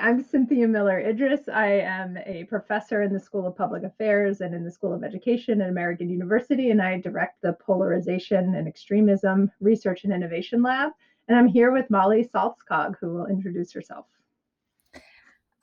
I'm Cynthia Miller Idriss. I am a professor in the School of Public Affairs and in the School of Education at American University, and I direct the Polarization and Extremism Research and Innovation Lab. And I'm here with Molly Saltskog, who will introduce herself.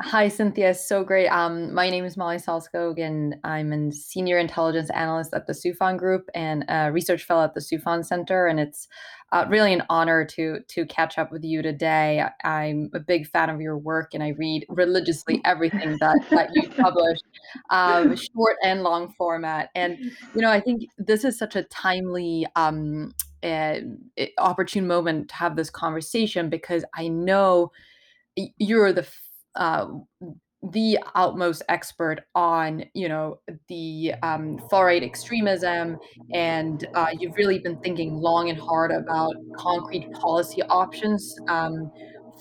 Hi, Cynthia. So great. Um, my name is Molly Saltskog, and I'm a senior intelligence analyst at the Soufan Group and a research fellow at the Soufan Center. And it's uh, really an honor to to catch up with you today. I'm a big fan of your work, and I read religiously everything that that you publish, um, short and long format. And you know, I think this is such a timely. Um, uh, opportune moment to have this conversation because I know you're the uh, the outmost expert on you know the um, far right extremism and uh, you've really been thinking long and hard about concrete policy options um,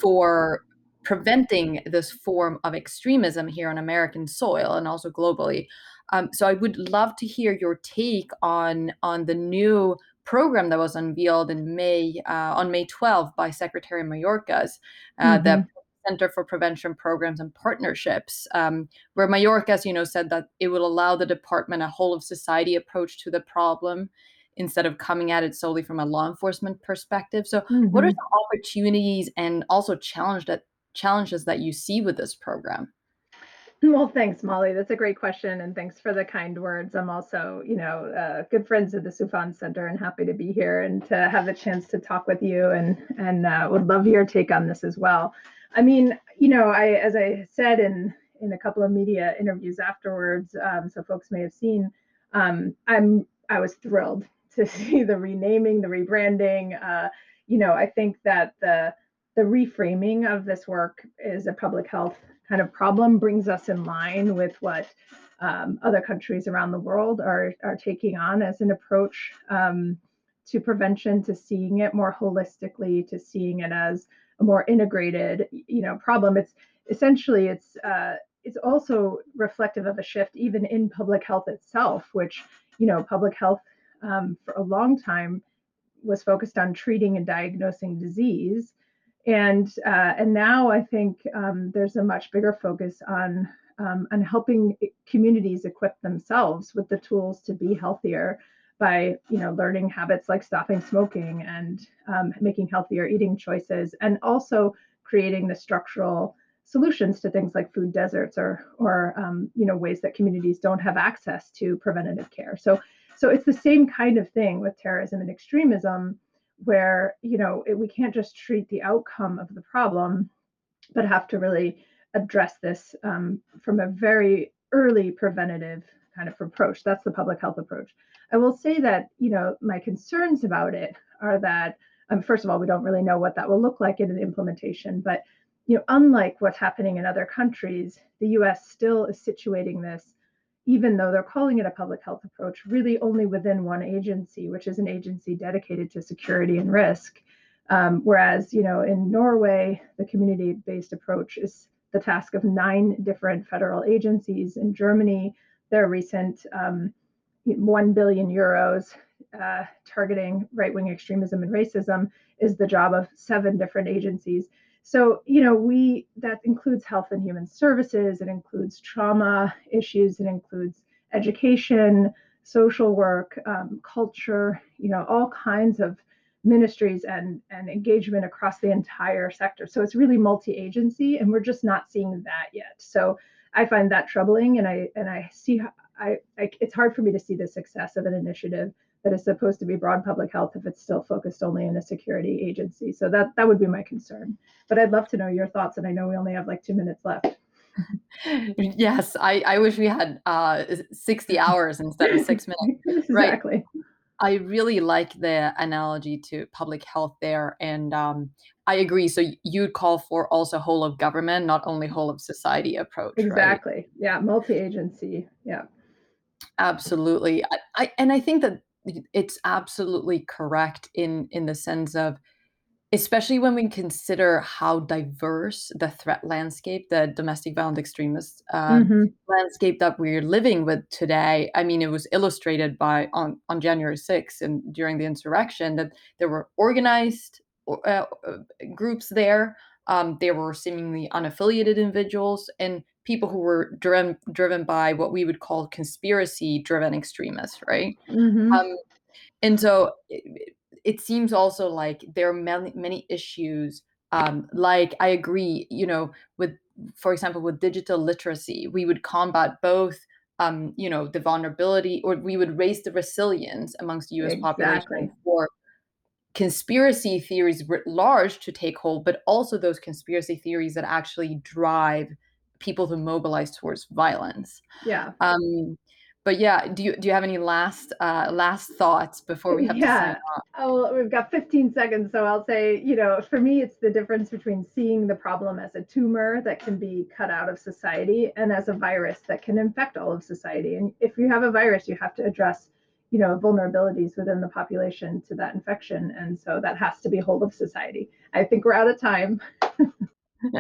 for preventing this form of extremism here on american soil and also globally um, so i would love to hear your take on on the new program that was unveiled in may uh, on may 12th by secretary mayorkas uh, mm-hmm. Center for Prevention Programs and Partnerships, um, where Mayorkas, you know, said that it will allow the department a whole of society approach to the problem instead of coming at it solely from a law enforcement perspective. So, mm-hmm. what are mm-hmm. the opportunities and also challenge that challenges that you see with this program? Well, thanks, Molly. That's a great question, and thanks for the kind words. I'm also, you know, uh, good friends of the Soufan Center, and happy to be here and to have the chance to talk with you, and and uh, would love your take on this as well. I mean, you know, I as I said in in a couple of media interviews afterwards, um, so folks may have seen. Um, I'm I was thrilled to see the renaming, the rebranding. Uh, you know, I think that the the reframing of this work is a public health kind of problem, brings us in line with what um, other countries around the world are are taking on as an approach um, to prevention, to seeing it more holistically, to seeing it as a more integrated, you know, problem. It's essentially it's uh, it's also reflective of a shift even in public health itself, which you know, public health um, for a long time was focused on treating and diagnosing disease, and uh, and now I think um, there's a much bigger focus on um, on helping communities equip themselves with the tools to be healthier by you know learning habits like stopping smoking and um, making healthier eating choices and also creating the structural solutions to things like food deserts or or um, you know ways that communities don't have access to preventative care. So so it's the same kind of thing with terrorism and extremism where you know it, we can't just treat the outcome of the problem but have to really address this um, from a very early preventative kind of approach. That's the public health approach I will say that, you know, my concerns about it are that, um, first of all, we don't really know what that will look like in an implementation. But, you know, unlike what's happening in other countries, the US still is situating this, even though they're calling it a public health approach, really only within one agency, which is an agency dedicated to security and risk. Um, whereas, you know, in Norway, the community based approach is the task of nine different federal agencies. In Germany, their recent um, 1 billion euros uh, targeting right wing extremism and racism is the job of seven different agencies. So, you know, we that includes health and human services, it includes trauma issues, it includes education, social work, um, culture, you know, all kinds of ministries and, and engagement across the entire sector. So it's really multi-agency, and we're just not seeing that yet. So I find that troubling, and I and I see I, I, it's hard for me to see the success of an initiative that is supposed to be broad public health if it's still focused only in a security agency. So that that would be my concern. But I'd love to know your thoughts, and I know we only have like two minutes left. yes, I, I wish we had uh, 60 hours instead of six minutes. exactly. Right. I really like the analogy to public health there. And um, I agree. So you'd call for also whole of government, not only whole of society approach. Exactly. Right? Yeah. Multi agency. Yeah. Absolutely. I, I and I think that it's absolutely correct in in the sense of especially when we consider how diverse the threat landscape, the domestic violent extremist uh, mm-hmm. landscape that we're living with today. I mean, it was illustrated by on on January 6th and during the insurrection that there were organized uh, uh, groups there Um, there were seemingly unaffiliated individuals and people who were driven driven by what we would call conspiracy driven extremists, right? hmm Um, and so it, it seems also like there are many many issues. Um, like I agree, you know, with for example with digital literacy, we would combat both. Um, you know the vulnerability, or we would raise the resilience amongst the U.S. population for conspiracy theories writ large to take hold, but also those conspiracy theories that actually drive people to mobilize towards violence. Yeah. Um, but yeah, do you do you have any last uh, last thoughts before we have to sign Yeah. off? Oh, well, we've got 15 seconds, so I'll say, you know, for me, it's the difference between seeing the problem as a tumor that can be cut out of society and as a virus that can infect all of society. And if you have a virus, you have to address, you know, vulnerabilities within the population to that infection. And so that has to be whole of society. I think we're out of time.